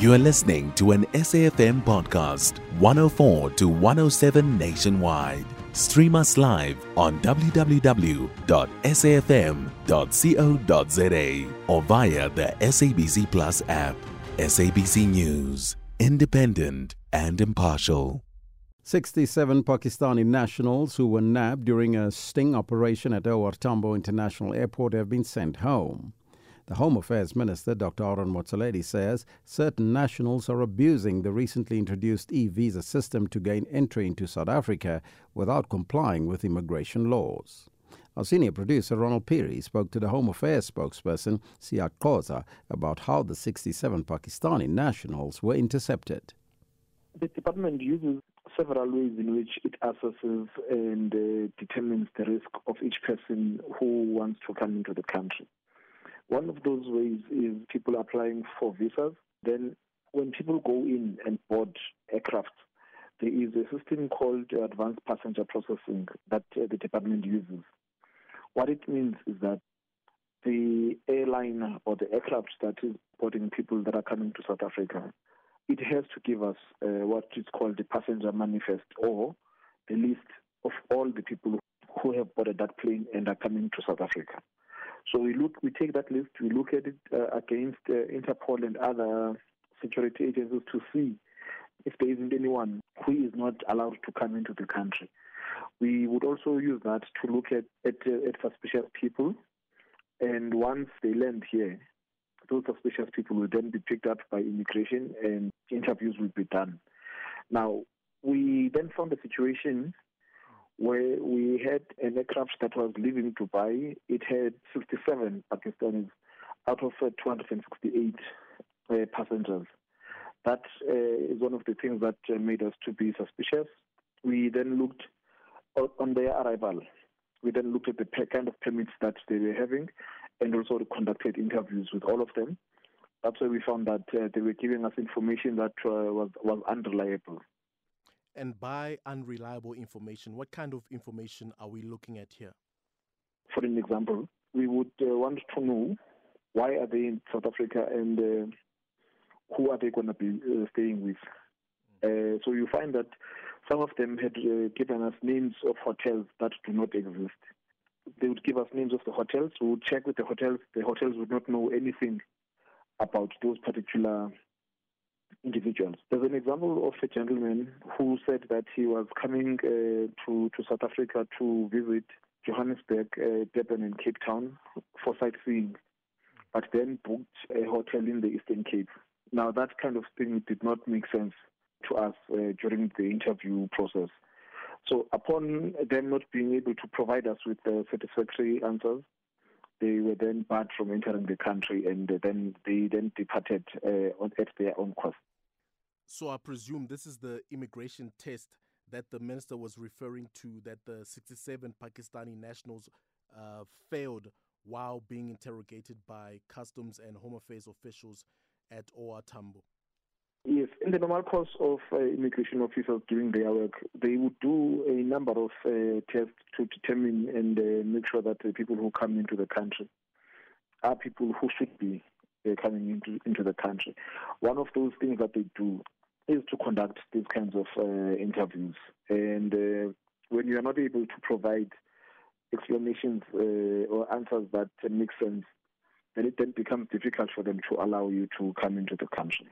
You are listening to an SAFM podcast, 104 to 107 nationwide. Stream us live on www.safm.co.za or via the SABC Plus app. SABC News, independent and impartial. 67 Pakistani nationals who were nabbed during a sting operation at OR Tambo International Airport have been sent home. The Home Affairs Minister, Dr. Aaron Motsoaledi, says certain nationals are abusing the recently introduced e visa system to gain entry into South Africa without complying with immigration laws. Our senior producer, Ronald Phiri, spoke to the Home Affairs spokesperson, Siya Qoza, about how the 67 Pakistani nationals were intercepted. The department uses several ways in which it assesses and uh, determines the risk of each person who wants to come into the country. One of those ways is people applying for visas. Then, when people go in and board aircraft, there is a system called advanced passenger processing that uh, the department uses. What it means is that the airline or the aircraft that is boarding people that are coming to South Africa, it has to give us uh, what is called the passenger manifest or the list of all the people who have boarded that plane and are coming to South Africa. So we look, we take that list, we look at it uh, against uh, Interpol and other security agencies to see if there isn't anyone who is not allowed to come into the country. We would also use that to look at at, uh, at suspicious people, and once they land here, those suspicious people will then be picked up by immigration and interviews will be done. Now, we then found a situation where we had an aircraft that was leaving Dubai. It had 67 Pakistanis out of uh, 268 uh, passengers. That uh, is one of the things that uh, made us to be suspicious. We then looked on their arrival. We then looked at the kind of permits that they were having and also conducted interviews with all of them. That's why we found that uh, they were giving us information that uh, was, was unreliable. And by unreliable information, what kind of information are we looking at here? For an example, we would uh, want to know why are they in South Africa and uh, who are they going to be uh, staying with. Uh, so you find that some of them had uh, given us names of hotels that do not exist. They would give us names of the hotels. We would check with the hotels. The hotels would not know anything about those particular individuals. There's an example of a gentleman who said that he was coming uh, to, to South Africa to visit Johannesburg, uh, Durban, and Cape Town for sightseeing, but then booked a hotel in the Eastern Cape. Now, that kind of thing did not make sense to us uh, during the interview process. So, upon them not being able to provide us with uh, satisfactory answers, they were then barred from entering the country, and then they then departed uh, at their own cost. So I presume this is the immigration test that the minister was referring to that the 67 Pakistani nationals uh, failed while being interrogated by customs and home affairs officials at OR Tambo. Yes, in the normal course of uh, immigration officers doing their work, they would do a number of uh, tests to determine and uh, make sure that the people who come into the country are people who should be uh, coming into into the country. One of those things that they do is to conduct these kinds of uh, interviews, and uh, when you are not able to provide explanations or answers that make sense, then it then becomes difficult for them to allow you to come into the country.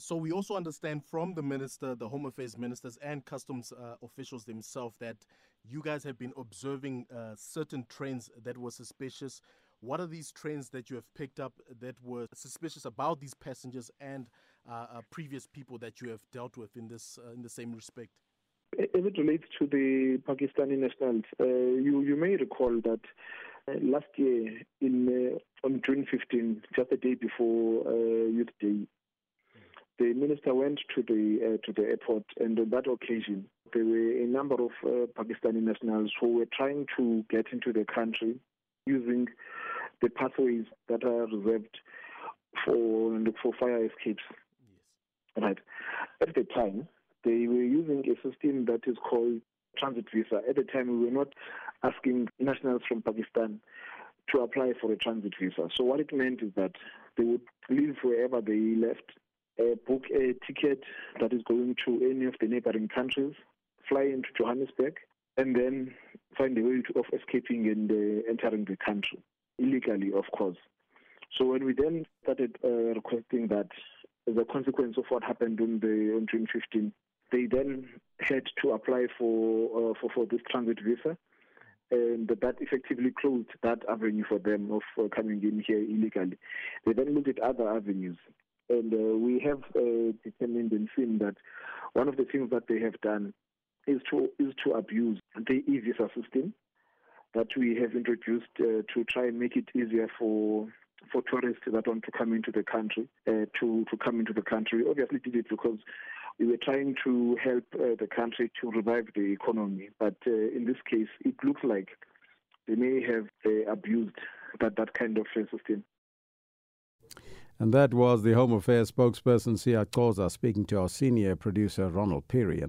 So we also understand from the minister, the Home Affairs ministers, and customs uh, officials themselves that you guys have been observing uh, certain trends that were suspicious. What are these trends that you have picked up that were suspicious about these passengers and uh, uh previous people that you have dealt with in this uh, in the same respect? As it relates to the Pakistani nationals, uh, you you may recall that last year in on June 15, just the day before Youth Day the minister went to the uh, to the airport, and on that occasion, there were a number of uh, Pakistani nationals who were trying to get into the country using the pathways that are reserved for for fire escapes. Yes. Right. At the time, they were using a system that is called transit visa. At the time, we were not asking nationals from Pakistan to apply for a transit visa. So what it meant is that they would leave wherever they left uh, book a ticket that is going to any of the neighboring countries, fly into Johannesburg, and then find a way of escaping and uh, entering the country illegally, of course. So when we then started uh, requesting that as a consequence of what happened on the on June 15, they then had to apply for uh, for for this transit visa, and that effectively closed that avenue for them of uh, coming in here illegally. They then looked at other avenues, and uh, we have uh, determined and seen that one of the things that they have done is to is to abuse the e-visa system that we have introduced uh, to try and make it easier for for tourists that want to come into the country uh, to to come into the country. Obviously did it because we were trying to help uh, the country to revive the economy. But uh, in this case, it looks like they may have uh, abused that that kind of system. And that was the Home Affairs spokesperson Siya Qoza speaking to our senior producer Ronald Phiri.